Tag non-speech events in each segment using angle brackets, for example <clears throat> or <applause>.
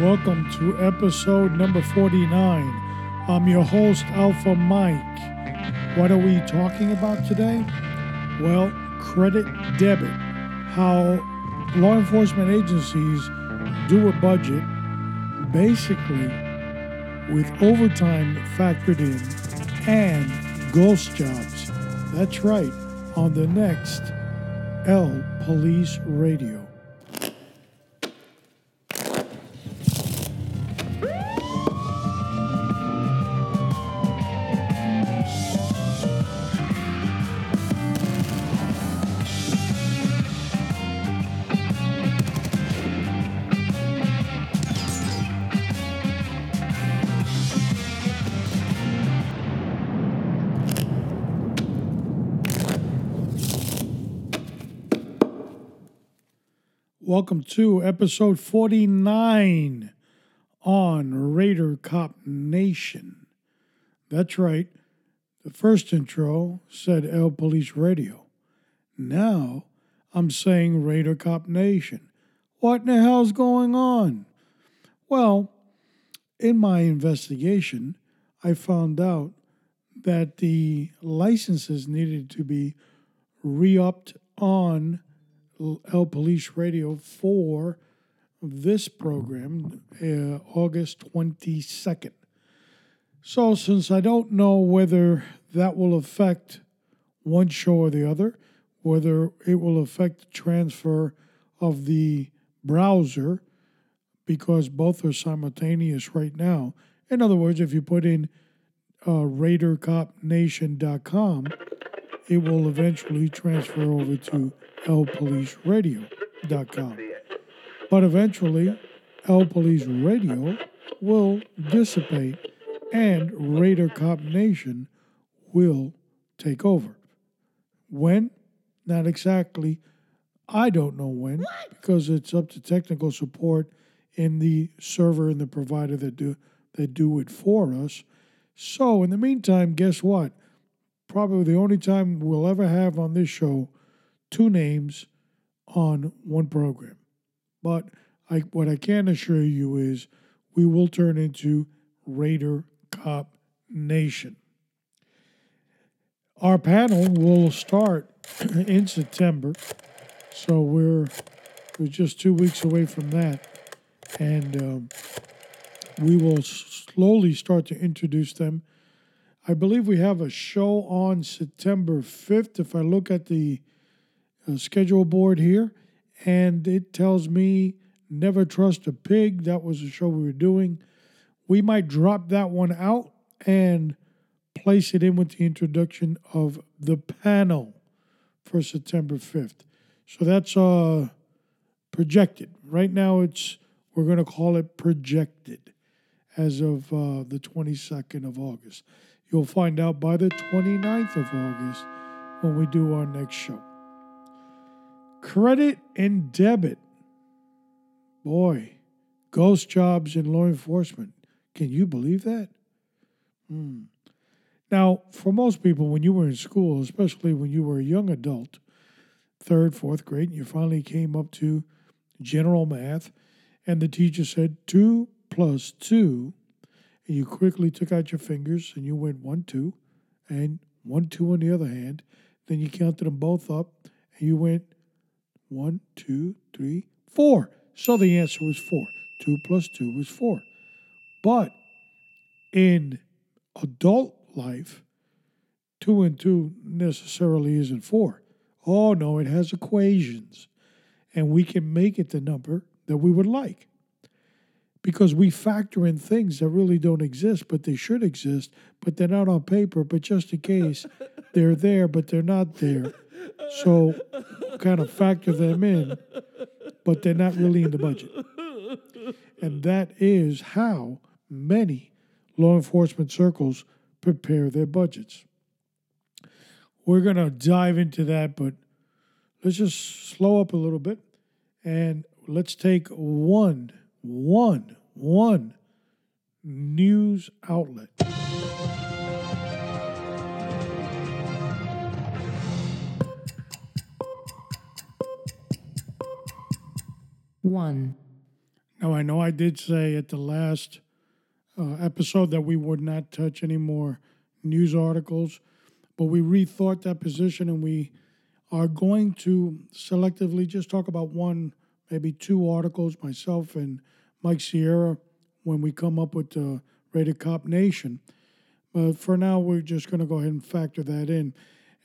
Welcome to episode number 49. I'm your host, Alpha Mike. What are we talking about today? Well, credit debit. How law enforcement agencies do a budget basically with overtime factored in and ghost jobs. That's right, on the next L Police Radio. To episode 49 on Raider Cop Nation. That's right. The first intro said L Police Radio. Now I'm saying Raider Cop Nation. What in the hell's going on? Well, in my investigation, I found out that the licenses needed to be re upped on L Police Radio for this program, uh, August 22nd. So, since I don't know whether that will affect one show or the other, whether it will affect the transfer of the browser, because both are simultaneous right now. In other words, if you put in uh, RaiderCopNation.com, it will eventually transfer over to lpoliceradio.com. But eventually, L Police Radio will dissipate and Raider Cop Nation will take over. When? Not exactly. I don't know when because it's up to technical support in the server and the provider that do that do it for us. So in the meantime, guess what? Probably the only time we'll ever have on this show two names on one program. But I, what I can assure you is we will turn into Raider Cop Nation. Our panel will start <clears throat> in September, so we're we're just two weeks away from that, and um, we will slowly start to introduce them. I believe we have a show on September fifth. If I look at the schedule board here, and it tells me Never Trust a Pig. That was the show we were doing. We might drop that one out and place it in with the introduction of the panel for September 5th. So that's uh projected. Right now it's we're going to call it projected as of uh, the 22nd of August. You'll find out by the 29th of August when we do our next show. Credit and debit. Boy, ghost jobs in law enforcement. Can you believe that? Hmm. Now, for most people, when you were in school, especially when you were a young adult, third, fourth grade, and you finally came up to general math, and the teacher said two plus two, and you quickly took out your fingers and you went one, two, and one, two on the other hand. Then you counted them both up, and you went one, two, three, four. So the answer was four. Two plus two was four. But in adult life, two and two necessarily isn't four. Oh, no, it has equations. And we can make it the number that we would like. Because we factor in things that really don't exist, but they should exist, but they're not on paper, but just in case they're there, but they're not there. So kind of factor them in, but they're not really in the budget. And that is how many law enforcement circles prepare their budgets. We're going to dive into that, but let's just slow up a little bit and let's take one, one, one news outlet. One. Now, I know I did say at the last uh, episode that we would not touch any more news articles, but we rethought that position and we are going to selectively just talk about one, maybe two articles, myself and Mike Sierra, when we come up with the Raider Cop Nation. But for now, we're just going to go ahead and factor that in.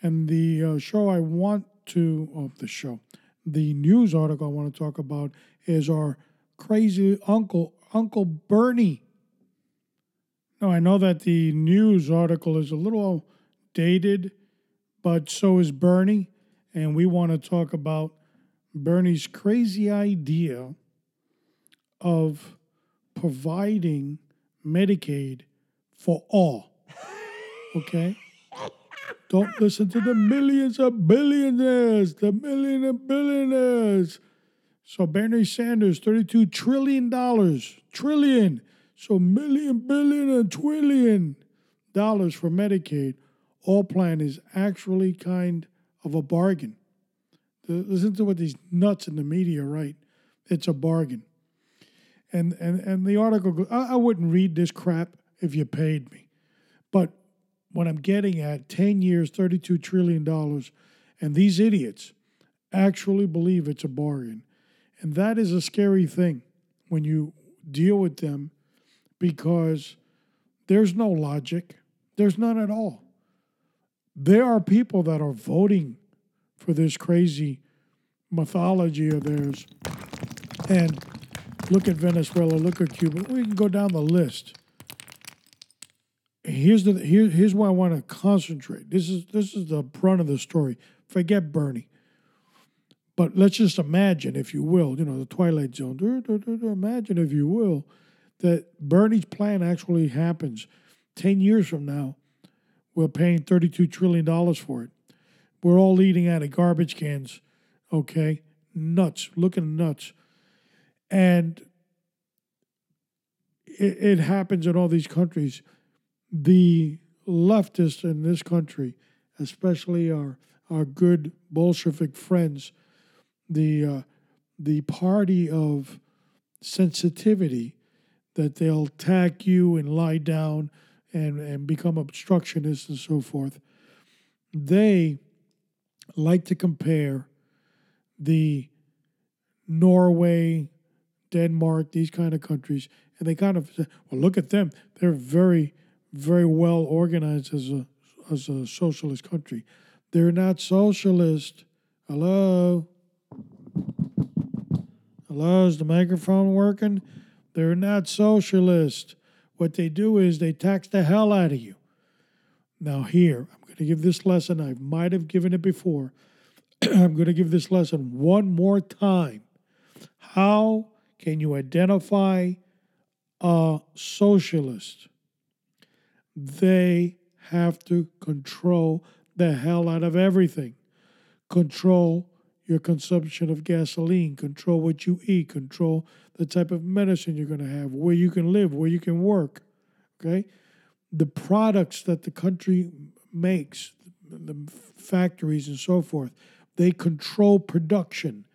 And the uh, show I want to, oh, the show, the news article I want to talk about is our crazy uncle, Uncle Bernie. Now, I know that the news article is a little dated, but so is Bernie. And we want to talk about Bernie's crazy idea of providing Medicaid for all. Okay? <laughs> Don't listen to the millions of billionaires, the million of billionaires. So Bernie Sanders, $32 trillion, trillion. trillion. So million, billion, dollars for Medicaid. All plan is actually kind of a bargain. Listen to what these nuts in the media write. It's a bargain. And and and the article, I, I wouldn't read this crap if you paid me. But what I'm getting at 10 years, $32 trillion, and these idiots actually believe it's a bargain. And that is a scary thing when you deal with them because there's no logic, there's none at all. There are people that are voting for this crazy mythology of theirs. And look at Venezuela, look at Cuba. We can go down the list here's the here, here's why I want to concentrate. This is this is the brunt of the story. Forget Bernie. But let's just imagine, if you will, you know, the Twilight Zone. Imagine, if you will, that Bernie's plan actually happens. Ten years from now, we're paying $32 trillion for it. We're all eating out of garbage cans, okay? Nuts, looking nuts. And it, it happens in all these countries the leftists in this country, especially our our good Bolshevik friends, the uh, the party of sensitivity, that they'll attack you and lie down and and become obstructionists and so forth. They like to compare the Norway, Denmark, these kind of countries, and they kind of say, well, look at them. They're very very well organized as a as a socialist country. They're not socialist. Hello? Hello, is the microphone working? They're not socialist. What they do is they tax the hell out of you. Now, here, I'm going to give this lesson. I might have given it before. <clears throat> I'm going to give this lesson one more time. How can you identify a socialist? They have to control the hell out of everything. Control your consumption of gasoline, control what you eat, control the type of medicine you're going to have, where you can live, where you can work. Okay? The products that the country makes, the factories and so forth, they control production.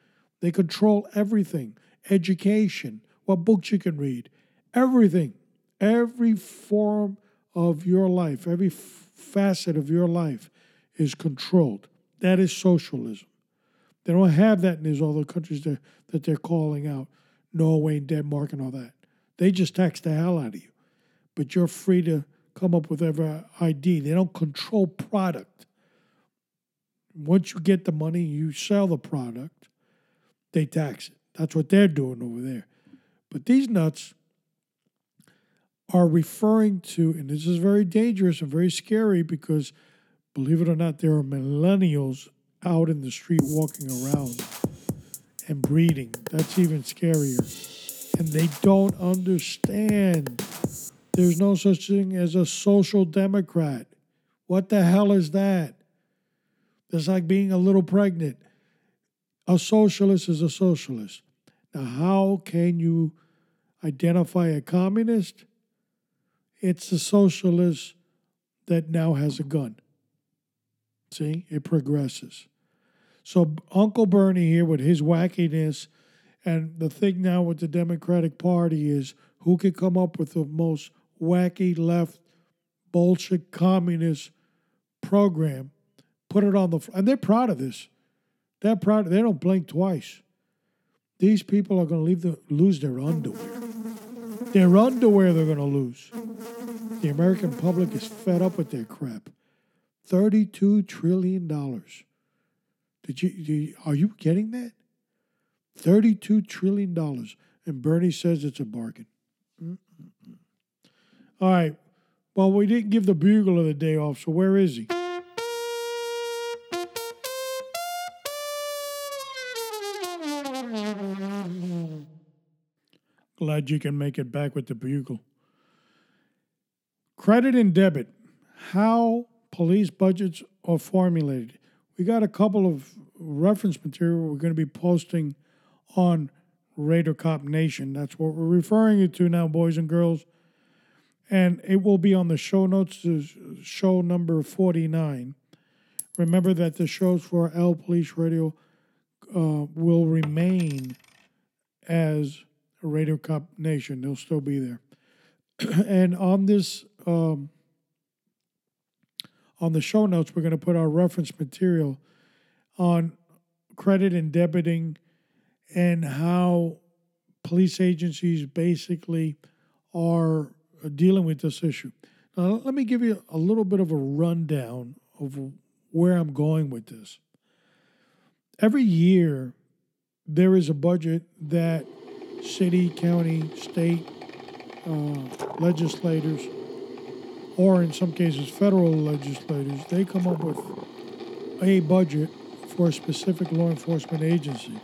They control everything education, what books you can read, everything. Every form of your life, every facet of your life is controlled. That is socialism. They don't have that in these other countries that, that they're calling out, Norway and Denmark and all that. They just tax the hell out of you. But you're free to come up with every ID. They don't control product. Once you get the money, you sell the product, they tax it. That's what they're doing over there. But these nuts, are referring to, and this is very dangerous and very scary because, believe it or not, there are millennials out in the street walking around and breeding. That's even scarier. And they don't understand. There's no such thing as a social democrat. What the hell is that? It's like being a little pregnant. A socialist is a socialist. Now, how can you identify a communist? It's the socialist that now has a gun. See, it progresses. So Uncle Bernie here with his wackiness And the thing now with the Democratic Party is who can come up with the most wacky left bullshit communist program, put it on the and they're proud of this. They're proud. They don't blink twice. These people are going to leave the lose their underwear. Their underwear they're going to lose. The American public is fed up with their crap. Thirty-two trillion dollars. Did you, did you? Are you getting that? Thirty-two trillion dollars, and Bernie says it's a bargain. Mm-mm-mm. All right. Well, we didn't give the bugle of the day off, so where is he? Glad you can make it back with the bugle. Credit and debit. How police budgets are formulated. We got a couple of reference material we're going to be posting on Raider Cop Nation. That's what we're referring it to now, boys and girls. And it will be on the show notes, show number 49. Remember that the shows for L Police Radio uh, will remain as Raider Cop Nation. They'll still be there. <clears throat> and on this, um, on the show notes, we're going to put our reference material on credit and debiting and how police agencies basically are dealing with this issue. Now, let me give you a little bit of a rundown of where I'm going with this. Every year, there is a budget that city, county, state uh, legislators, or in some cases, federal legislators, they come up with a budget for a specific law enforcement agency.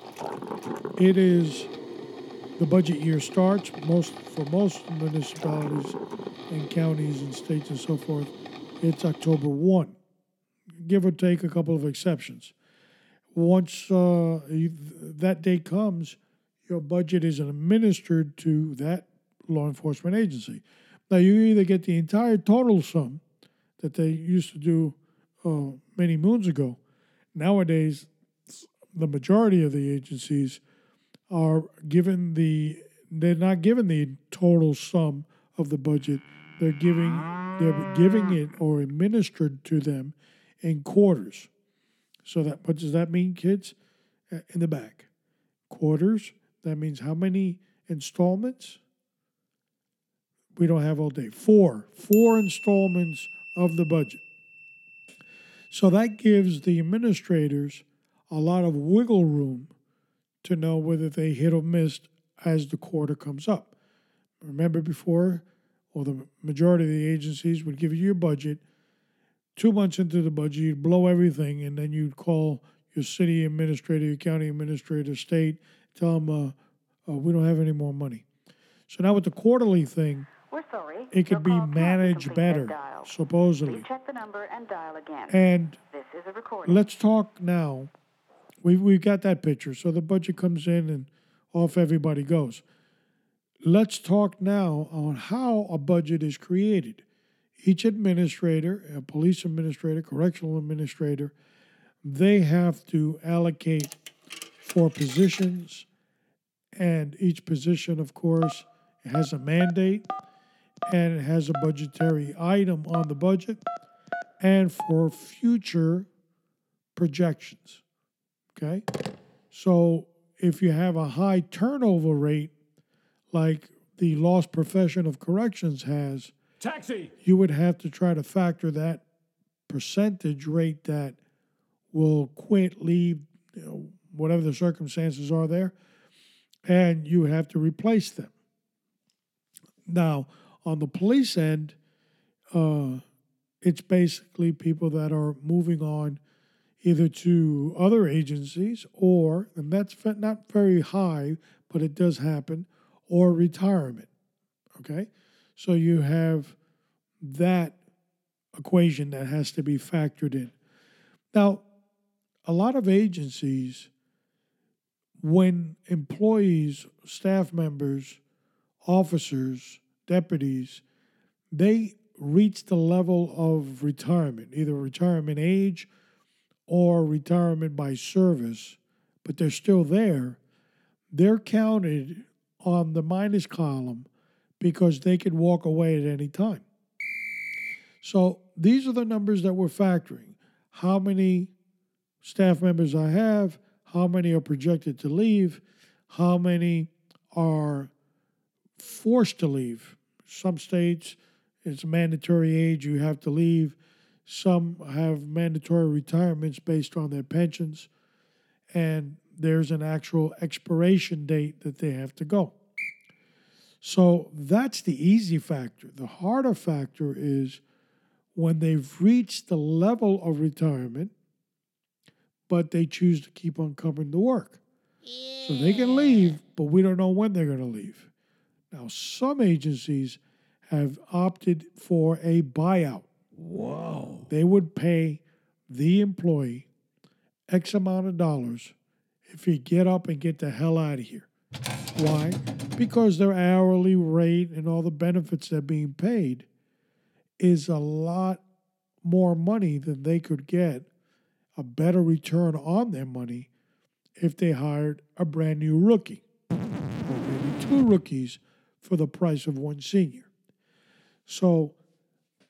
It is the budget year starts most for most municipalities and counties and states and so forth. It's October one, give or take a couple of exceptions. Once uh, that date comes, your budget is administered to that law enforcement agency. Now, you either get the entire total sum that they used to do uh, many moons ago. Nowadays, the majority of the agencies are given the they're not given the total sum of the budget. They're giving they're giving it or administered to them in quarters. So that what does that mean, kids? In the back, quarters. That means how many installments? We don't have all day. Four, four installments of the budget. So that gives the administrators a lot of wiggle room to know whether they hit or missed as the quarter comes up. Remember before, or the majority of the agencies would give you your budget. Two months into the budget, you'd blow everything, and then you'd call your city administrator, your county administrator, state, tell them uh, uh, we don't have any more money. So now with the quarterly thing, We're sorry. it could be Your call cannot managed better, supposedly. Please check the number and dial again. And this is a recording. let's talk now. We we got that picture. So the budget comes in and off everybody goes. Let's talk now on how a budget is created. Each administrator, a police administrator, correctional administrator, they have to allocate for positions, and each position, of course, has a mandate and it has a budgetary item on the budget and for future projections. Okay? So if you have a high turnover rate, like the lost profession of corrections has, Taxi! you would have to try to factor that percentage rate that will quit, leave, you know, whatever the circumstances are there, and you have to replace them. Now, on the police end, uh, it's basically people that are moving on either to other agencies or, and that's not very high, but it does happen, or retirement. Okay? So you have that equation that has to be factored in. Now, a lot of agencies, when employees, staff members, officers, deputies, they reach the level of retirement, either retirement age or retirement by service, but they're still there, they're counted on the minus column because they could walk away at any time. So these are the numbers that we're factoring. How many staff members I have, how many are projected to leave, how many are forced to leave. Some states, it's a mandatory age, you have to leave. Some have mandatory retirements based on their pensions, and there's an actual expiration date that they have to go. So that's the easy factor. The harder factor is when they've reached the level of retirement, but they choose to keep on coming to work. So they can leave, but we don't know when they're going to leave. Now, some agencies have opted for a buyout. Wow. They would pay the employee X amount of dollars if you get up and get the hell out of here. Why? Because their hourly rate and all the benefits they're being paid is a lot more money than they could get a better return on their money if they hired a brand new rookie or maybe two rookies for the price of one senior. So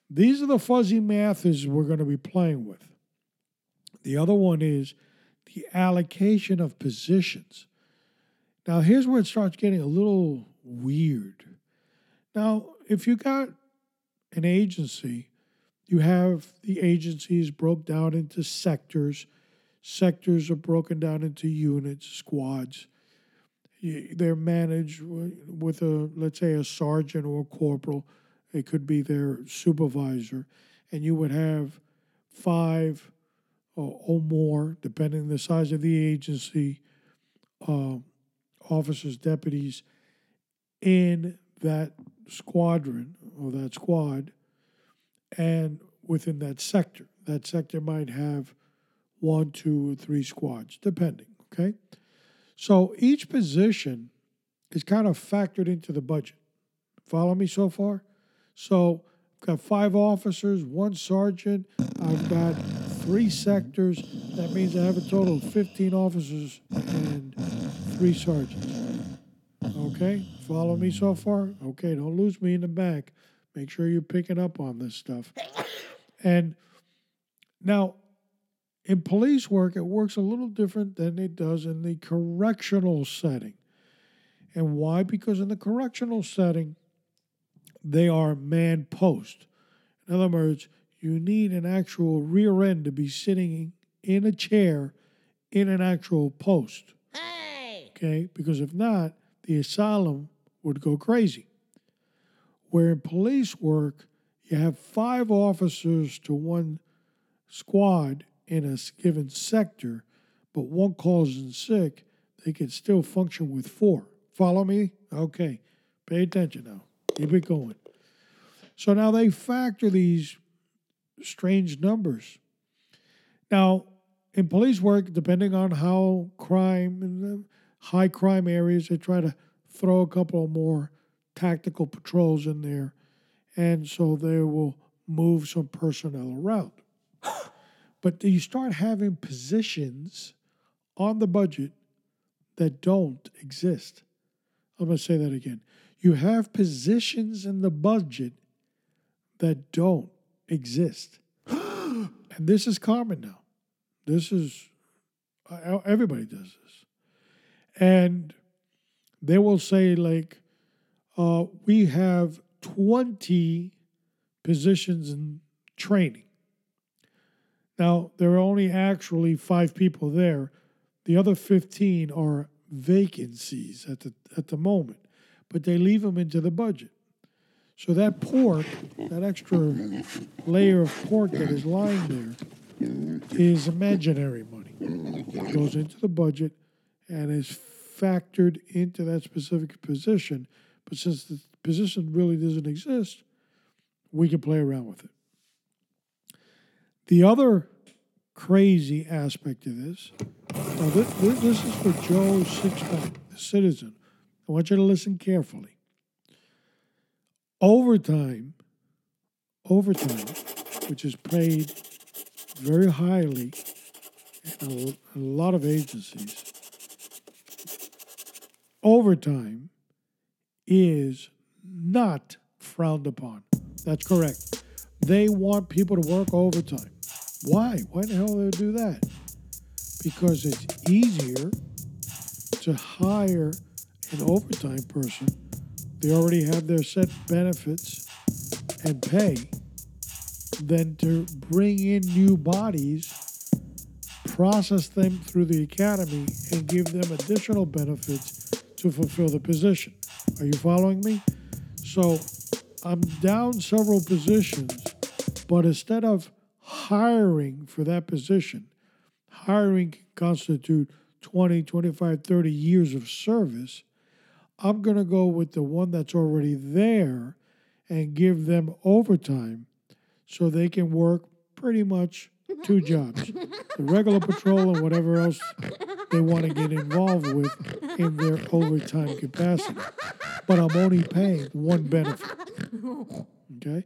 these are the fuzzy maths we're going to be playing with. The other one is the allocation of positions. Now, here's where it starts getting a little weird. Now, if you got an agency, you have the agencies broke down into sectors. Sectors are broken down into units, squads. They're managed with a, let's say, a sergeant or a corporal. It could be their supervisor. And you would have five or, or more, depending on the size of the agency, uh, officers, deputies in that squadron or that squad and within that sector. That sector might have one, two, or three squads, depending. Okay. So each position is kind of factored into the budget. Follow me so far? So I've got five officers, one sergeant, I've got three sectors. That means I have a total of 15 officers and three sergeants. Okay, follow me so far? Okay, don't lose me in the back. Make sure you're picking up on this stuff. And now, in police work, it works a little different than it does in the correctional setting. And why? Because in the correctional setting, they are man post. In other words, you need an actual rear end to be sitting in a chair in an actual post. Hey! Okay? Because if not, the asylum would go crazy. Where in police work, you have five officers to one squad in a given sector, but one calls in sick, they can still function with four. Follow me? Okay. Pay attention now. Keep it going. So now they factor these strange numbers. Now, in police work, depending on how crime high crime areas, they try to throw a couple more tactical patrols in there, and so they will move some personnel around. <gasps> but you start having positions on the budget that don't exist. I'm going to say that again. You have positions in the budget that don't exist. <gasps> and this is common now. This is, everybody does this. And they will say, like, uh, we have 20 positions in training. Now, there are only actually five people there. The other 15 are vacancies at the, at the moment, but they leave them into the budget. So that pork, that extra layer of pork that is lying there, is imaginary money. It goes into the budget and is factored into that specific position. But since the position really doesn't exist, we can play around with it. The other crazy aspect of this, now this, this is for Joe Sixpack, the citizen. I want you to listen carefully. Overtime, overtime, which is paid very highly in a, a lot of agencies, overtime is not frowned upon. That's correct. They want people to work overtime. Why? Why the hell do they do that? Because it's easier to hire an overtime person. They already have their set benefits and pay than to bring in new bodies, process them through the academy, and give them additional benefits to fulfill the position. Are you following me? So I'm down several positions, but instead of hiring for that position, hiring can constitute 20, 25, 30 years of service. I'm going to go with the one that's already there and give them overtime so they can work pretty much two jobs the regular patrol and whatever else they want to get involved with in their overtime capacity. But I'm only paying one benefit. Okay?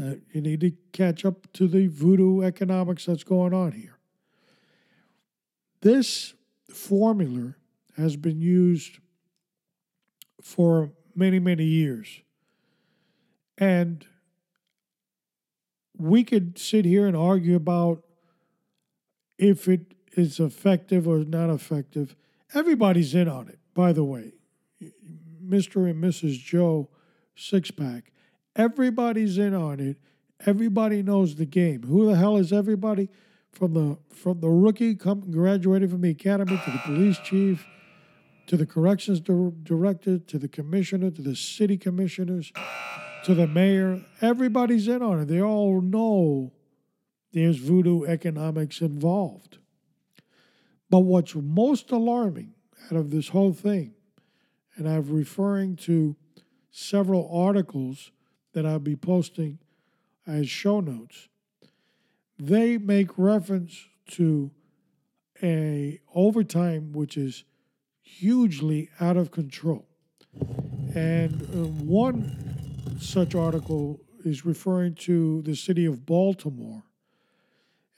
Uh, you need to catch up to the voodoo economics that's going on here. This formula has been used for many, many years. And we could sit here and argue about if it is effective or not effective. Everybody's in on it, by the way. Mr. and Mrs. Joe Sixpack, everybody's in on it. Everybody knows the game. Who the hell is everybody? From the from the rookie come graduating from the academy to the police chief, to the corrections director, to the commissioner, to the city commissioners, to the mayor. Everybody's in on it. They all know there's voodoo economics involved. But what's most alarming out of this whole thing, and I'm referring to several articles that I'll be posting as show notes, they make reference to a overtime which is hugely out of control. And uh, one such article is referring to the city of Baltimore.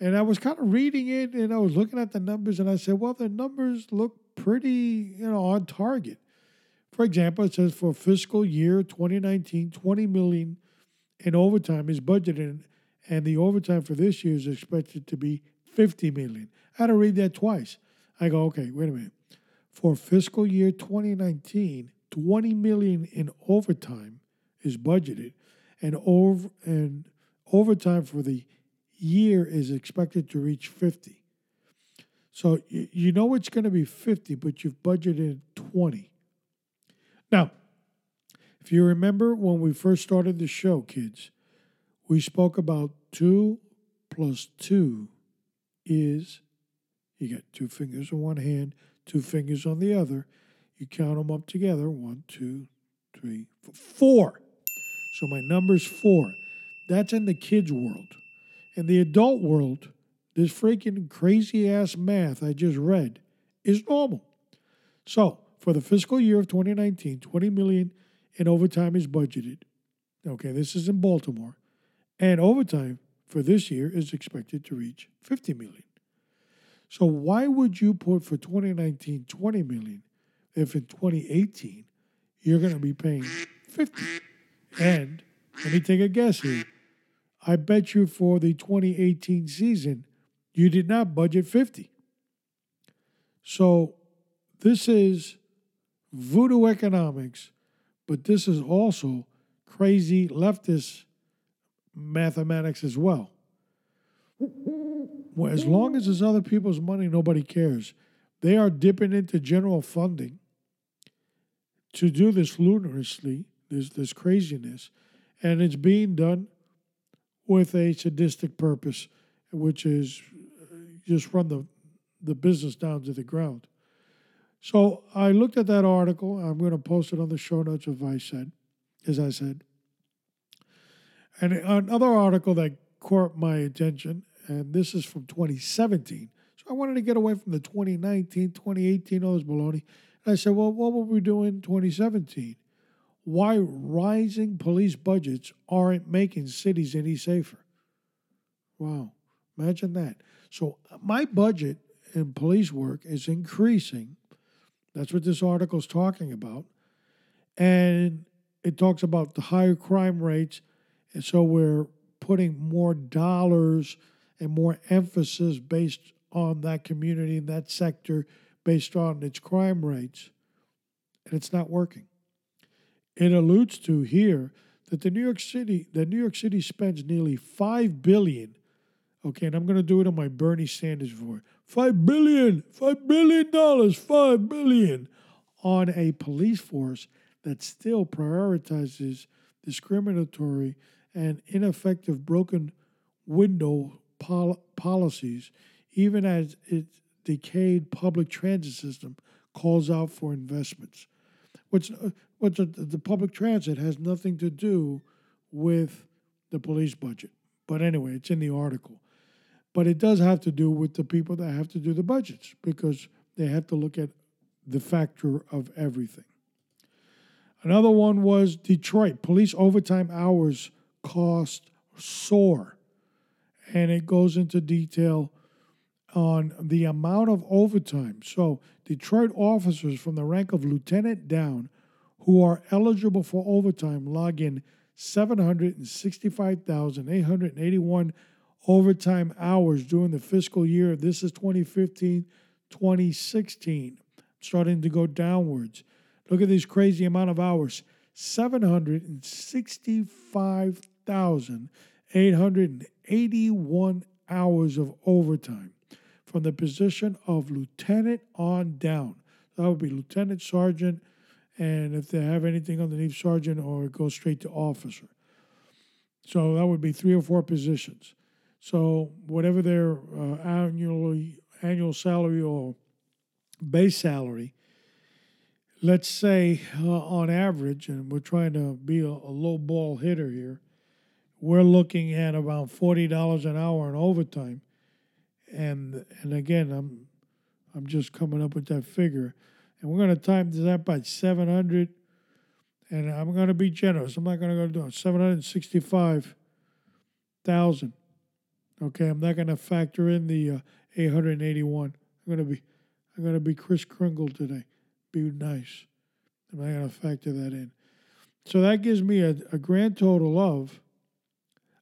And I was kind of reading it and I was looking at the numbers and I said, well, the numbers look pretty, you know, on target. For example, it says for fiscal year 2019, 20 million in overtime is budgeted and the overtime for this year is expected to be 50 million. I had to read that twice. I go, okay, wait a minute. For fiscal year 2019, 20 million in overtime is budgeted and over and overtime for the year is expected to reach 50. So you know it's going to be 50, but you've budgeted 20. Now, if you remember when we first started the show, kids, we spoke about 2 plus 2 is you get two fingers on one hand, two fingers on the other. You count them up together one, two, three, four. So my number's four. That's in the kids' world. In the adult world, this freaking crazy ass math I just read is normal. So for the fiscal year of 2019, 20 million in overtime is budgeted. Okay, this is in Baltimore. And overtime for this year is expected to reach 50 million. So why would you put for 2019 20 million if in 2018 you're going to be paying 50? And let me take a guess here. I bet you for the 2018 season you did not budget 50. So this is voodoo economics, but this is also crazy leftist mathematics as well. As long as it's other people's money, nobody cares. They are dipping into general funding to do this lunarously, this this craziness, and it's being done with a sadistic purpose, which is uh, just run the the business down to the ground. So I looked at that article. I'm going to post it on the show notes of I said, as I said. And another article that caught my attention, and this is from 2017. So I wanted to get away from the 2019, 2018, all this baloney. And I said, well, what were we doing in 2017? Why rising police budgets aren't making cities any safer. Wow, imagine that. So uh, my budget in police work is increasing That's what this article is talking about. And it talks about the higher crime rates. And so we're putting more dollars and more emphasis based on that community and that sector based on its crime rates. And it's not working. It alludes to here that the New York City, that New York City spends nearly five billion. Okay, and I'm going to do it on my Bernie Sanders voice. Five billion, five billion dollars, five billion on a police force that still prioritizes discriminatory and ineffective broken window pol- policies, even as its decayed public transit system calls out for investments. Which, uh, which the public transit has nothing to do with the police budget. But anyway, it's in the article. But it does have to do with the people that have to do the budgets because they have to look at the factor of everything. Another one was Detroit. Police overtime hours cost soar. And it goes into detail on the amount of overtime. So, Detroit officers from the rank of lieutenant down who are eligible for overtime log in 765,881 overtime hours during the fiscal year. This is 2015 2016, starting to go downwards. Look at this crazy amount of hours 765,881 hours of overtime from the position of lieutenant on down. That would be lieutenant, sergeant, and if they have anything underneath sergeant, or goes straight to officer. So that would be three or four positions. So whatever their uh, annual salary or base salary, let's say uh, on average, and we're trying to be a, a low ball hitter here, we're looking at about forty dollars an hour in overtime, and and again, I'm I'm just coming up with that figure, and we're going to time that by seven hundred, and I'm going to be generous. I'm not going to go do it. Seven hundred sixty-five thousand. Okay, I'm not going to factor in the uh, 881. I'm going to be I'm going to be Kris Kringle today. Be nice. I'm not going to factor that in. So that gives me a, a grand total of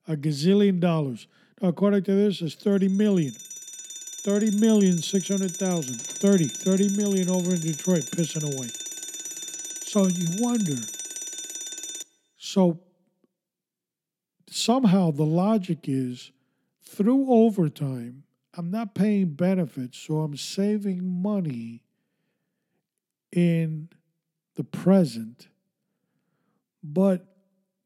a gazillion dollars. Now, according to this, it's 30 million. 30 million 600,000. 30. 30 million over in Detroit pissing away. So you wonder. So somehow the logic is through overtime, I'm not paying benefits, so I'm saving money in the present. But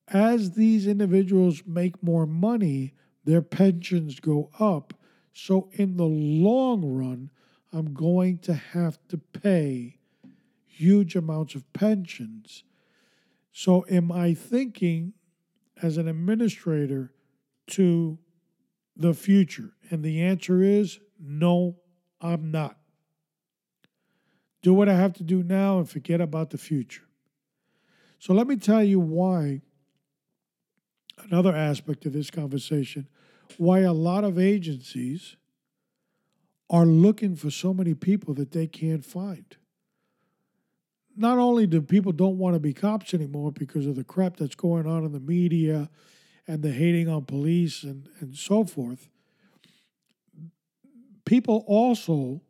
as these individuals make more money, their pensions go up. So, in the long run, I'm going to have to pay huge amounts of pensions. So, am I thinking as an administrator to the future? And the answer is no, I'm not. Do what I have to do now and forget about the future. So let me tell you why, another aspect of this conversation, why a lot of agencies are looking for so many people that they can't find. Not only do people don't want to be cops anymore because of the crap that's going on in the media and the hating on police and, and so forth, people also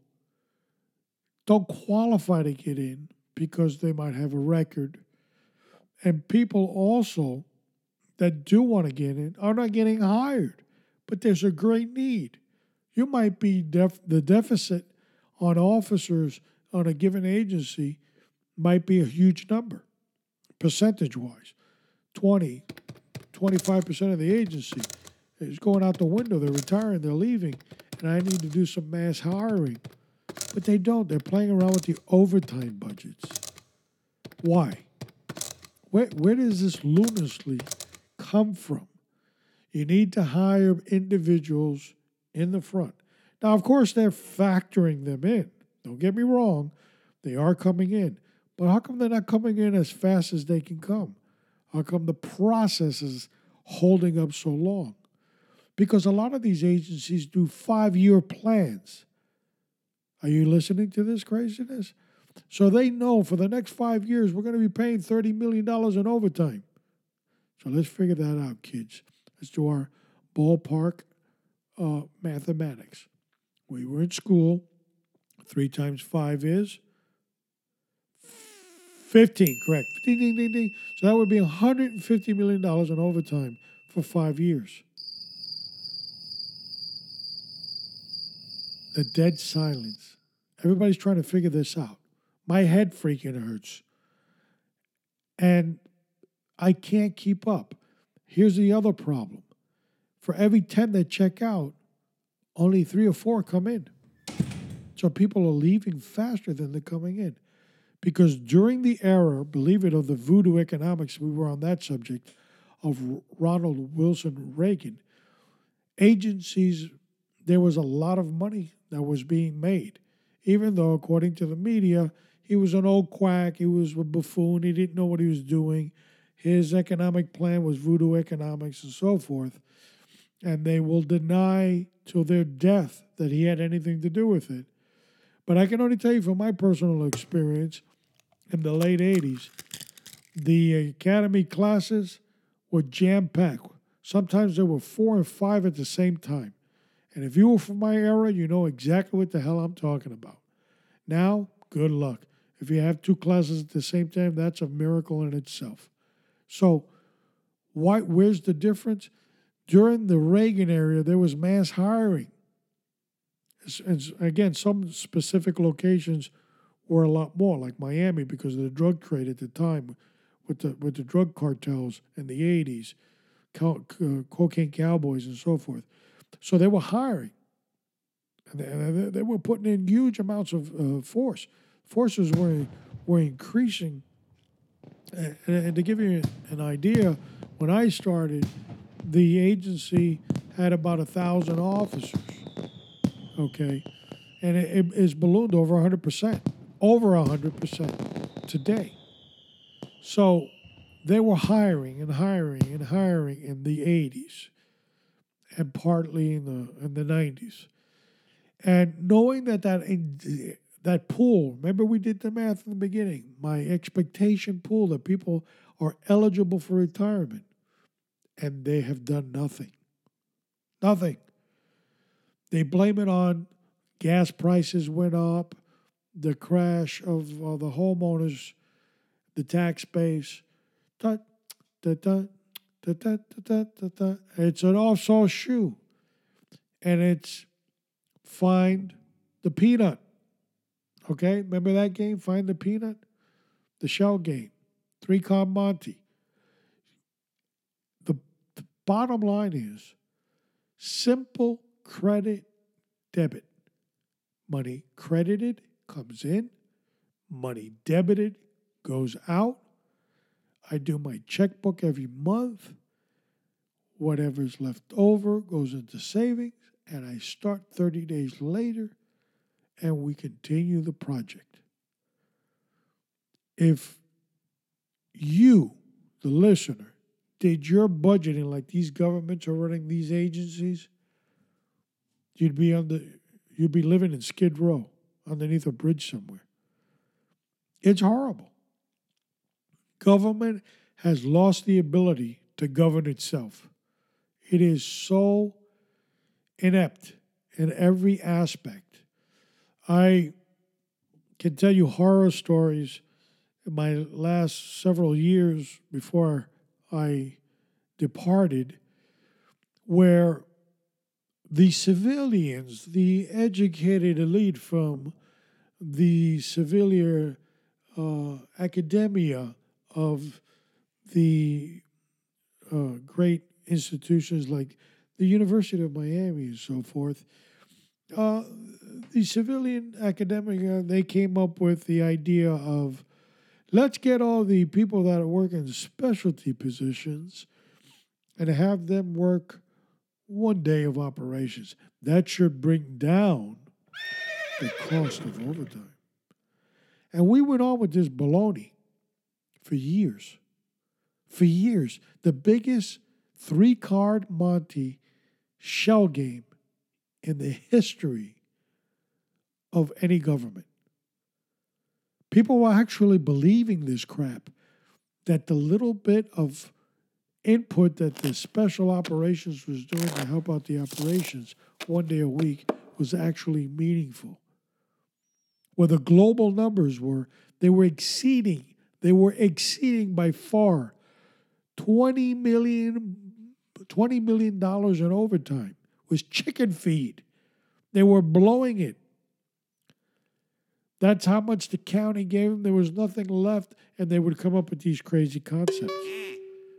don't qualify to get in because they might have a record. And people also that do want to get in are not getting hired, but there's a great need. You might be def- the deficit on officers on a given agency might be a huge number, percentage wise 20, 25% of the agency is going out the window. They're retiring, they're leaving, and I need to do some mass hiring. But they don't. They're playing around with the overtime budgets. Why? Where, where does this lunacy come from? You need to hire individuals in the front. Now, of course, they're factoring them in. Don't get me wrong, they are coming in. But how come they're not coming in as fast as they can come? How come the process is holding up so long? Because a lot of these agencies do five year plans. Are you listening to this craziness? So they know for the next five years we're going to be paying $30 million in overtime. So let's figure that out, kids. Let's do our ballpark uh, mathematics. We were in school. Three times five is 15, correct. Ding, ding, ding, ding. So that would be $150 million in overtime for five years. The dead silence. Everybody's trying to figure this out. My head freaking hurts. And I can't keep up. Here's the other problem for every 10 that check out, only three or four come in. So people are leaving faster than they're coming in. Because during the era, believe it, of the voodoo economics, we were on that subject, of Ronald Wilson Reagan, agencies, there was a lot of money that was being made. Even though, according to the media, he was an old quack, he was a buffoon, he didn't know what he was doing. His economic plan was voodoo economics and so forth. And they will deny till their death that he had anything to do with it. But I can only tell you from my personal experience in the late 80s, the academy classes were jam packed. Sometimes there were four and five at the same time. And if you were from my era, you know exactly what the hell I'm talking about. Now, good luck. If you have two classes at the same time, that's a miracle in itself. So, why, where's the difference? During the Reagan era, there was mass hiring. And again, some specific locations were a lot more, like Miami, because of the drug trade at the time with the with the drug cartels in the 80s, co- co- cocaine cowboys, and so forth. So they were hiring. And they, they were putting in huge amounts of uh, force. Forces were, were increasing. And, to give you an idea, when I started, the agency had about a thousand officers. Okay, and it, is ballooned over 100%, over 100% today. So they were hiring and hiring and hiring in the 80s and partly in the in the 90s. And knowing that that that pool, remember we did the math in the beginning, my expectation pool that people are eligible for retirement and they have done nothing. Nothing. They blame it on gas prices went up, the crash of uh, the homeowners, the tax base. It's an off shoe. And it's find the peanut. Okay, remember that game? Find the peanut? The shell game. Three card Monte. The, the bottom line is simple credit debit. Money credited comes in, money debited goes out. I do my checkbook every month. Whatever's left over goes into savings, and I start 30 days later and we continue the project. If you, the listener, did your budgeting like these governments are running these agencies, you'd be on the you'd be living in Skid Row underneath a bridge somewhere. It's horrible. Government has lost the ability to govern itself. It is so inept in every aspect. I can tell you horror stories in my last several years before I departed where the civilians, the educated elite from the civilian uh, academia of the uh, great institutions like the University of Miami and so forth, uh, the civilian academia, they came up with the idea of let's get all the people that work in specialty positions and have them work one day of operations. That should bring down the cost of overtime. And we went on with this baloney for years. For years. The biggest three card Monte shell game in the history of any government. People were actually believing this crap that the little bit of input that the special operations was doing to help out the operations one day a week was actually meaningful. Where the global numbers were, they were exceeding, they were exceeding by far 20 million, $20 million in overtime was chicken feed. They were blowing it. That's how much the county gave them. There was nothing left, and they would come up with these crazy concepts.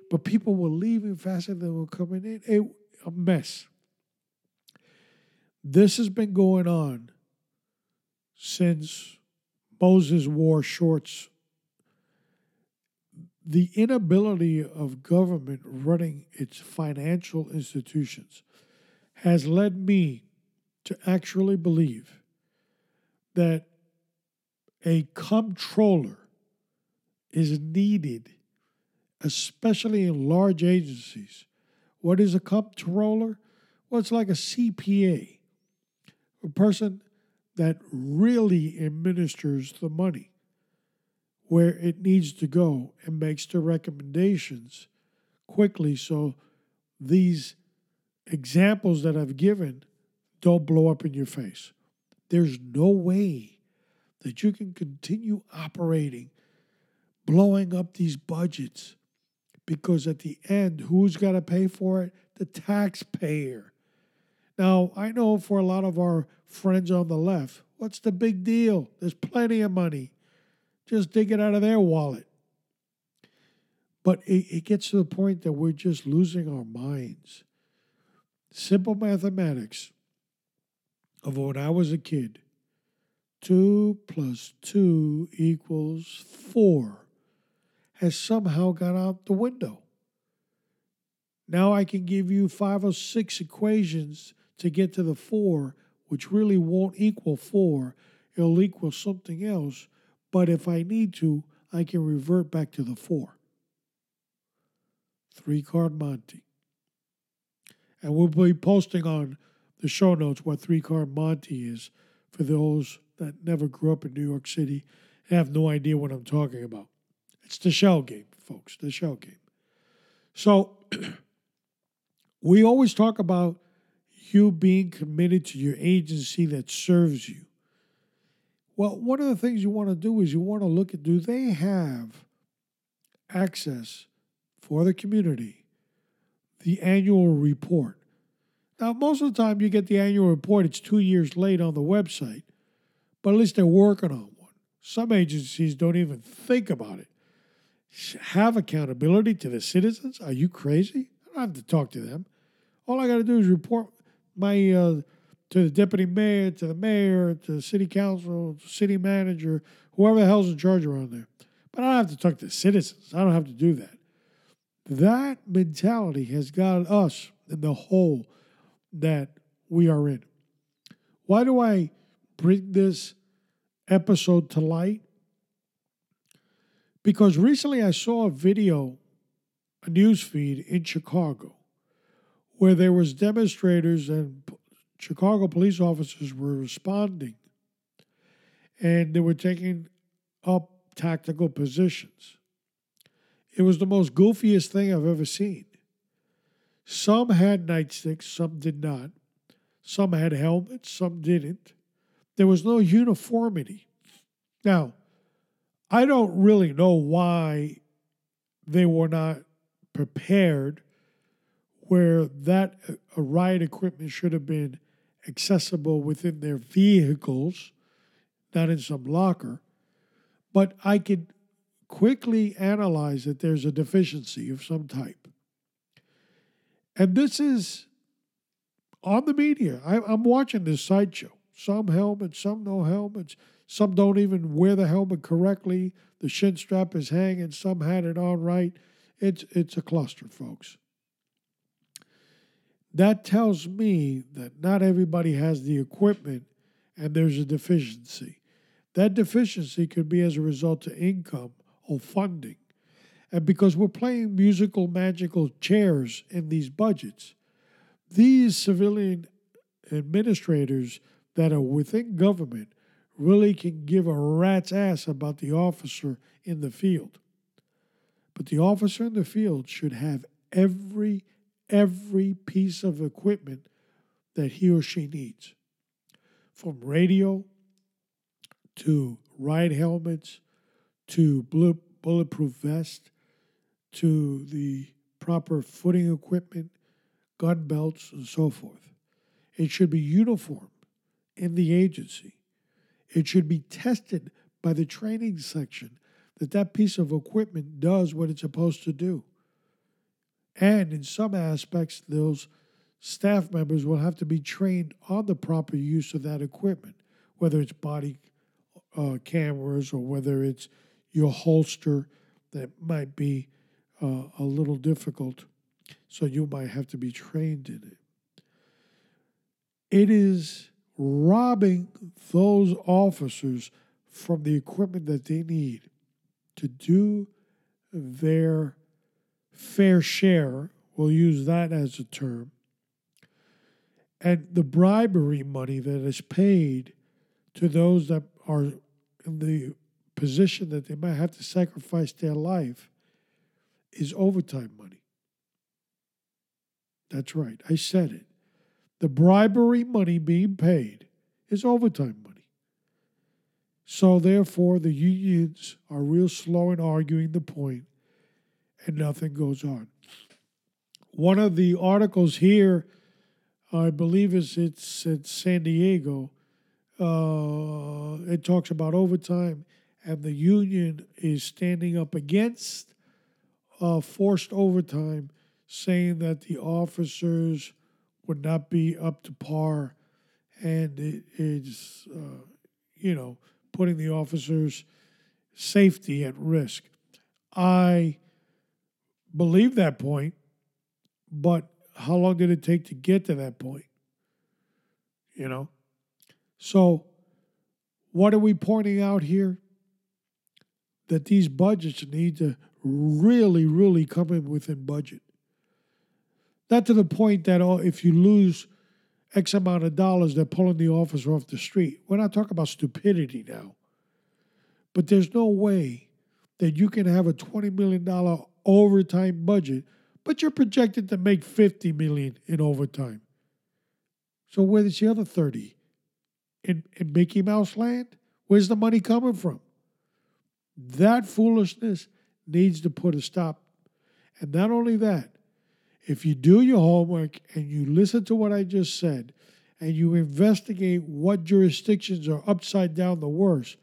But people were leaving faster than they were coming in. It, a mess. This has been going on since Moses wore shorts. The inability of government running its financial institutions has led me to actually believe that a comptroller is needed, especially in large agencies. What is a comptroller? Well, it's like a CPA, a person that really administers the money where it needs to go and makes the recommendations quickly so these examples that I've given don't blow up in your face. There's no way that you can continue operating, blowing up these budgets, because at the end, who's got to pay for it? The taxpayer. Now, I know for a lot of our friends on the left, what's the big deal? There's plenty of money. Just dig it out of their wallet. But it, it gets to the point that we're just losing our minds. Simple mathematics of when I was a kid 2 plus 2 equals 4 has somehow gone out the window. Now I can give you five or six equations to get to the 4, which really won't equal 4. It'll equal something else. But if I need to, I can revert back to the 4. Three card Monte. And we'll be posting on the show notes what three Car Monte is for those that never grew up in New York City and have no idea what I'm talking about. It's the shell game, folks, the shell game. So <clears throat> we always talk about you being committed to your agency that serves you. Well, one of the things you want to do is you want to look at do they have access for the community, the annual report. Now, most of the time you get the annual report, it's two years late on the website, but at least they're working on one. Some agencies don't even think about it. Have accountability to the citizens? Are you crazy? I don't have to talk to them. All I got to do is report my uh, to the deputy mayor, to the mayor, to the city council, city manager, whoever the hell's in charge around there. But I don't have to talk to citizens. I don't have to do that. That mentality has got us in the hole that we are in. Why do I bring this episode to light? Because recently I saw a video, a news feed in Chicago, where there was demonstrators and Chicago police officers were responding, and they were taking up tactical positions. It was the most goofiest thing I've ever seen. Some had nightsticks, some did not. Some had helmets, some didn't. There was no uniformity. Now, I don't really know why they were not prepared where that uh, riot equipment should have been accessible within their vehicles, not in some locker. But I could quickly analyze that there's a deficiency of some type. And this is on the media. I, am watching this sideshow. Some helmets, some no helmets. Some don't even wear the helmet correctly. The shin strap is hanging. Some had it on right. It's it's a cluster, folks. That tells me that not everybody has the equipment and there's a deficiency. That deficiency could be as a result of income or funding. And because we're playing musical, magical chairs in these budgets, these civilian administrators that are within government really can give a rat's ass about the officer in the field. But the officer in the field should have every every piece of equipment that he or she needs. From radio to ride helmets to bulletproof vest to the proper footing equipment, gun belts, and so forth. It should be uniform in the agency. It should be tested by the training section that that piece of equipment does what it's supposed to do. And in some aspects, those staff members will have to be trained on the proper use of that equipment, whether it's body uh, cameras or whether it's your holster that might be uh, a little difficult. So you might have to be trained in it. It is robbing those officers from the equipment that they need to do their fair share. We'll use that as a term. And the bribery money that is paid to those that are in the position that they might have to sacrifice their life is overtime money. That's right, I said it. The bribery money being paid is overtime money. So, therefore, the unions are real slow in arguing the point and nothing goes on. One of the articles here, I believe is it's at San Diego, uh, it talks about overtime, and the union is standing up against uh, forced overtime, saying that the officers would not be up to par, and it is, uh, you know, putting the officers' safety at risk. I believe that point, but how long did it take to get to that point? You know? So, what are we pointing out here? That these budgets need to really, really come in within budget. Not to the point that oh, if you lose X amount of dollars, they're pulling the officer off the street. We're not talking about stupidity now. But there's no way that you can have a $20 million overtime budget, but you're projected to make 50 million in overtime. So where's the other 30? In, in Mickey Mouse land? Where's the money coming from? That foolishness needs to put a stop. And not only that, if you do your homework and you listen to what I just said and you investigate what jurisdictions are upside down the worst,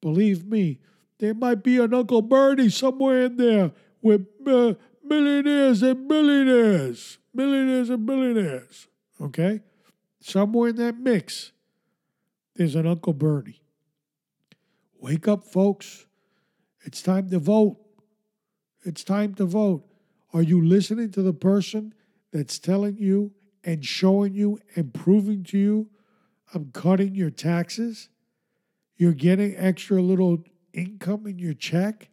believe me, there might be an Uncle Bernie somewhere in there with uh, millionaires and billionaires, millionaires and billionaires. Okay? Somewhere in that mix, there's an Uncle Bernie. Wake up, folks. It's time to vote. It's time to vote. Are you listening to the person that's telling you and showing you and proving to you, I'm cutting your taxes? You're getting extra little income in your check?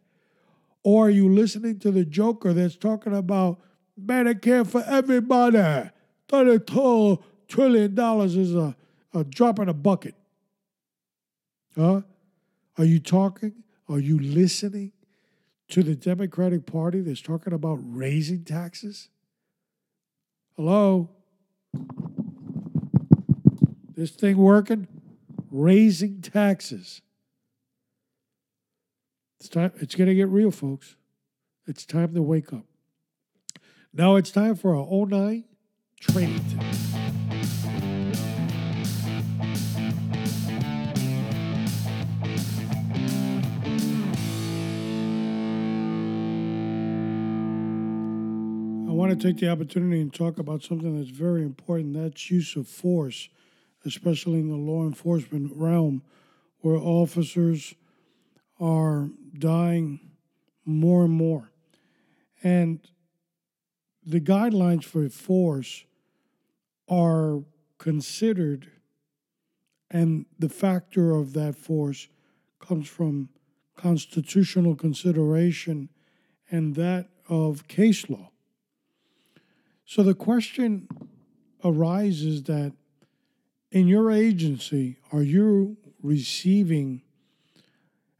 Or are you listening to the joker that's talking about Medicare for everybody? $32 trillion is a, a drop in a bucket. Huh? Are you talking? Are you listening to the Democratic Party that's talking about raising taxes? Hello? This thing working? Raising taxes. It's time it's gonna get real, folks. It's time to wake up. Now it's time for our 09 training. To take the opportunity and talk about something that's very important. That's use of force, especially in the law enforcement realm, where officers are dying more and more. And the guidelines for force are considered, and the factor of that force comes from constitutional consideration and that of case law. So the question arises that in your agency, are you receiving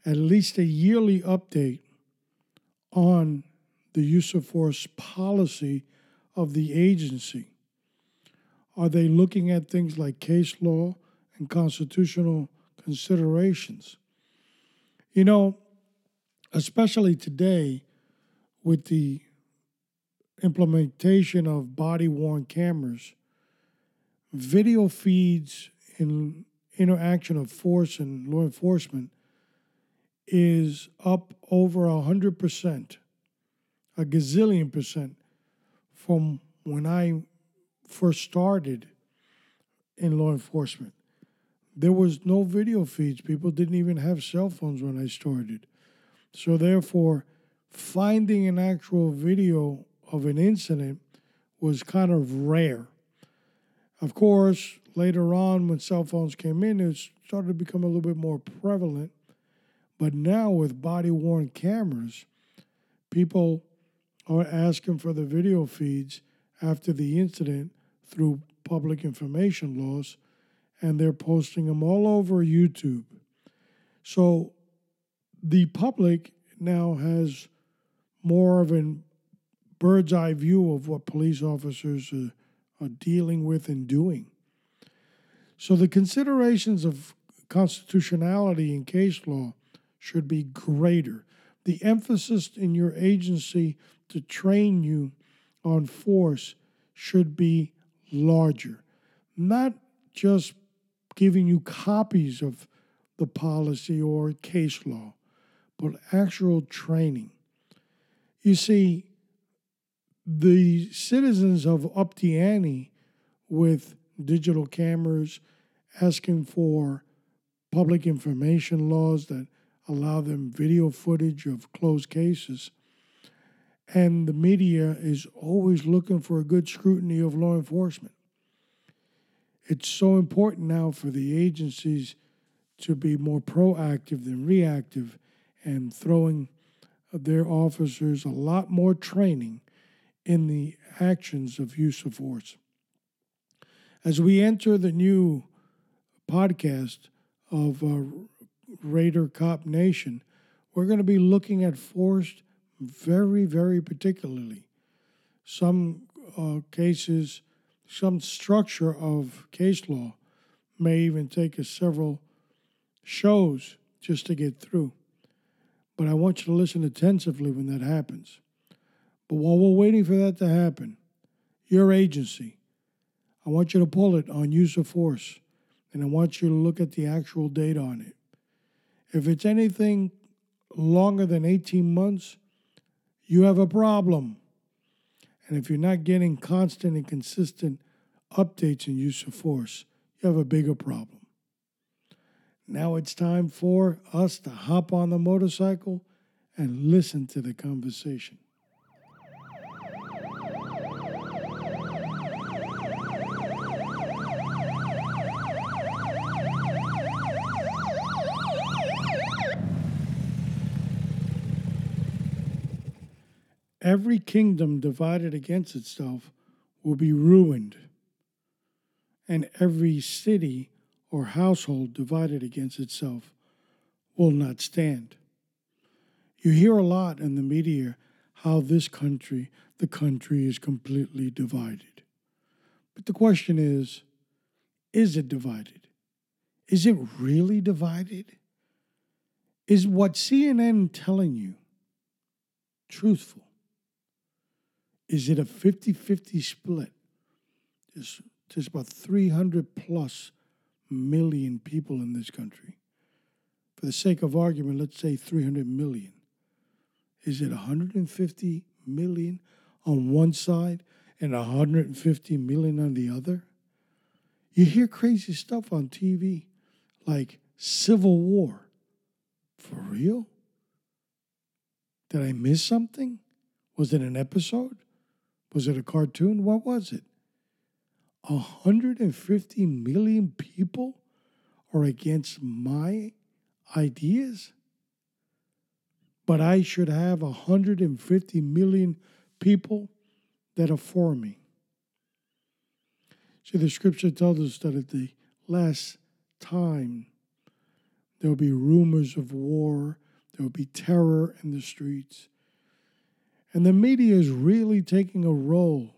at least a yearly update on the use of force policy of the agency? Are they looking at things like case law and constitutional considerations? You know, especially today with the implementation of body worn cameras, video feeds in interaction of force and law enforcement is up over a hundred percent, a gazillion percent from when I first started in law enforcement. There was no video feeds. People didn't even have cell phones when I started. So therefore, finding an actual video of an incident was kind of rare. Of course, later on when cell phones came in, it started to become a little bit more prevalent. But now with body worn cameras, people are asking for the video feeds after the incident through public information laws, and they're posting them all over YouTube. So the public now has more of a bird's eye view of what police officers are, are dealing with and doing. So the considerations of constitutionality in case law should be greater. The emphasis in your agency to train you on force should be larger, not just giving you copies of the policy or case law, but actual training. You see, the citizens have upped with digital cameras asking for public information laws that allow them video footage of closed cases. And the media is always looking for a good scrutiny of law enforcement. It's so important now for the agencies to be more proactive than reactive and throwing their officers a lot more training in the actions of use of force. As we enter the new podcast of uh, Raider Cop Nation, we're going to be looking at force very, very particularly. Some uh, cases, some structure of case law may even take us several shows just to get through. But I want you to listen attentively when that happens. But while we're waiting for that to happen, your agency, I want you to pull it on use of force, and I want you to look at the actual date on it. If it's anything longer than 18 months, you have a problem. And if you're not getting constant and consistent updates in use of force, you have a bigger problem. Now it's time for us to hop on the motorcycle and listen to the conversation. Every kingdom divided against itself will be ruined, and every city or household divided against itself will not stand. You hear a lot in the media how this country, the country, is completely divided. But the question is is it divided? Is it really divided? Is what CNN telling you truthful? Is it a 50 50 split? There's, there's about 300 plus million people in this country. For the sake of argument, let's say 300 million. Is it 150 million on one side and 150 million on the other? You hear crazy stuff on TV like civil war. For real? Did I miss something? Was it an episode? Was it a cartoon? What was it? 150 million people are against my ideas? But I should have 150 million people that are for me. See, the scripture tells us that at the last time, There will be rumors of war. There will be terror in the streets. And the media is really taking a role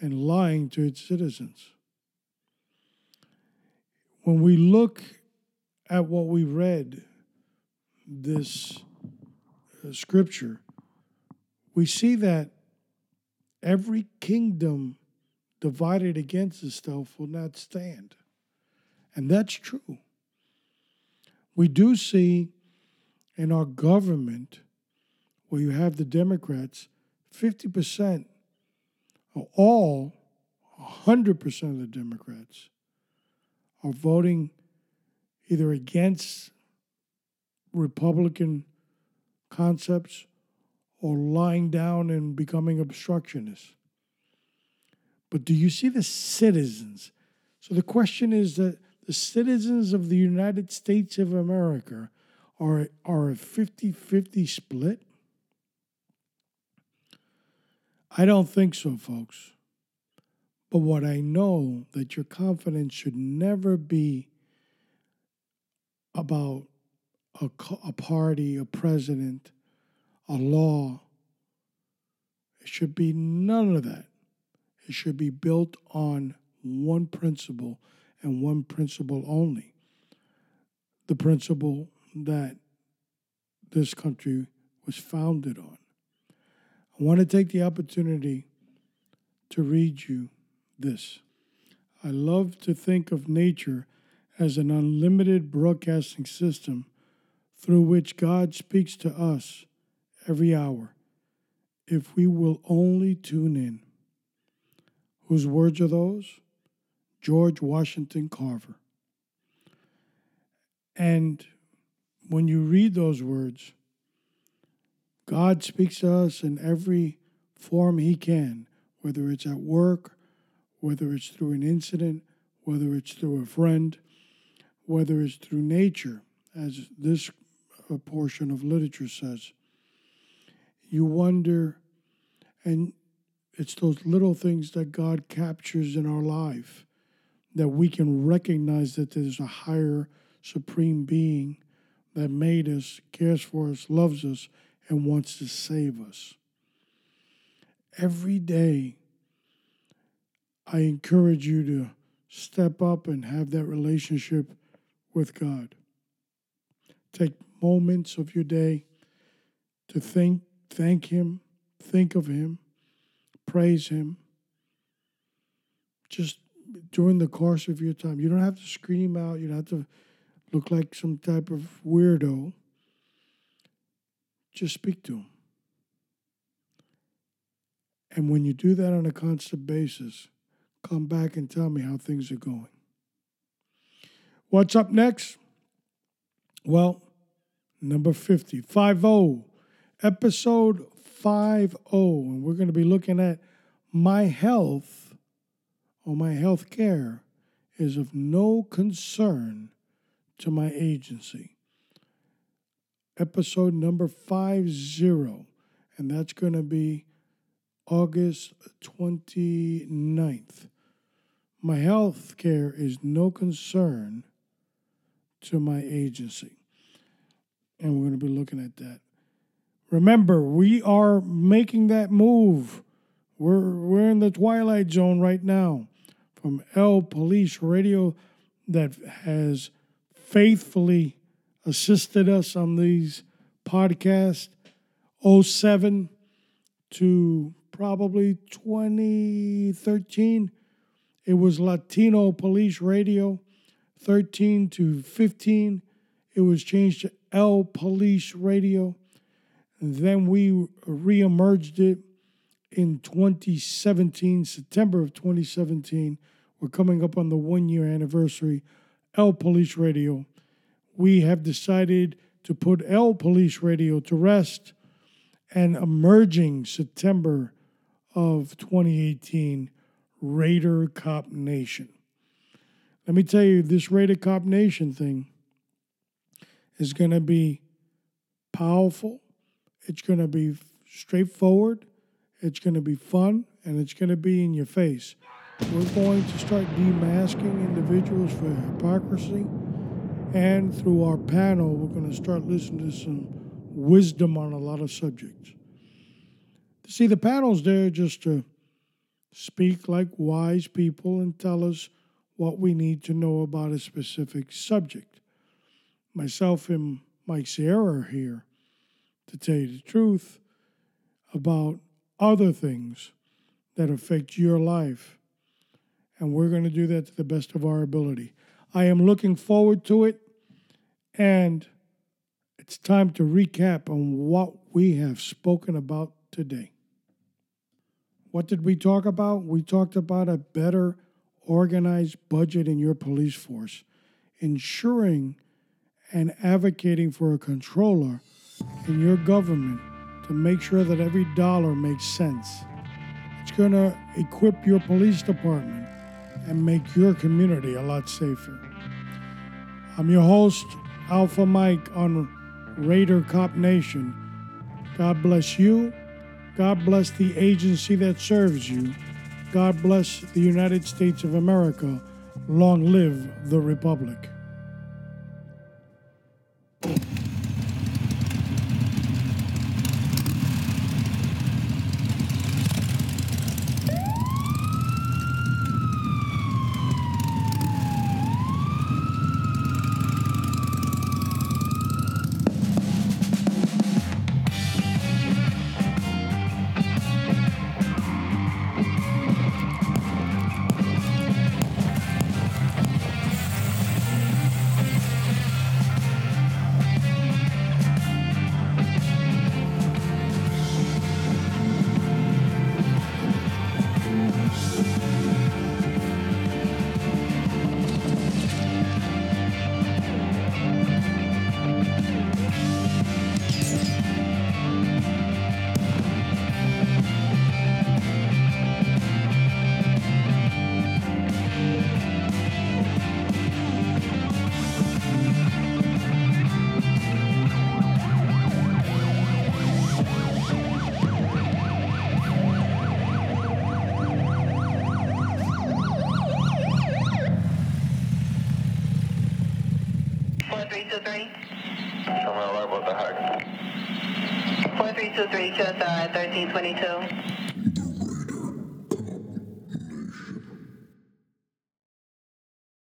in lying to its citizens. When we look at what we read, this uh, scripture, we see that every kingdom divided against itself will not stand. And that's true. We do see in our government, where you have the Democrats, 50% of all, 100% of the Democrats are voting either against Republican concepts or lying down and becoming obstructionists. But do you see the citizens? So the question is that the citizens of the United States of America are, are a 50 50 split? I don't think so, folks. But what I know that your confidence should never be about a, a party, a president, a law. It should be none of that. It should be built on one principle and one principle only the principle that this country was founded on. I want to take the opportunity to read you this. I love to think of nature as an unlimited broadcasting system through which God speaks to us every hour if we will only tune in. Whose words are those? George Washington Carver. And when you read those words, God speaks to us in every form He can, whether it's at work, whether it's through an incident, whether it's through a friend, whether it's through nature, as this uh, portion of literature says. You wonder, and it's those little things that God captures in our life that we can recognize that there's a higher supreme being that made us, cares for us, loves us, and wants to save us. Every day, I encourage you to step up and have that relationship with God. Take moments of your day to think, thank Him, think of Him, praise Him. Just during the course of your time. You don't have to scream out, you don't have to look like some type of weirdo. Just speak to Him. And when you do that on a constant basis, come back and tell me how things are going. What's up next? Well, number 50, 50, episode 50. And we're going to be looking at my health or my health care is of no concern to my agency. Episode number 50, and that's going to be August 29th. My health care is no concern to my agency. And we're going to be looking at that. Remember, we are making that move. We're, we're in the twilight zone right now from L Police Radio that has faithfully assisted us on these podcasts 07 to probably 2013 it was latino police radio 13 to 15 it was changed to l police radio. And then we reemerged it in 2017 september of 2017 we're coming up on the one year anniversary l police radio we have decided to put l police radio to rest and emerging september of 2018 Raider Cop Nation. Let me tell you, this Raider Cop Nation thing is going to be powerful. It's going to be straightforward. It's going to be fun, and it's going to be in your face. We're going to start demasking individuals for hypocrisy And through our panel, we're going to start listening to some wisdom on a lot of subjects. See, the panel's there just to speak like wise people and tell us what we need to know about a specific subject. Myself and Mike Sierra are here to tell you the truth about other things that affect your life. And we're going to do that to the best of our ability. I am looking forward to it. And it's time to recap on what we have spoken about today. What did we talk about? We talked about a better organized budget in your police force, ensuring and advocating for a controller in your government to make sure that every dollar makes sense. It's going to equip your police department and make your community a lot safer. I'm your host, Alpha Mike on Raider Cop Nation. God bless you. God bless the agency that serves you. God bless the United States of America. Long live the Republic.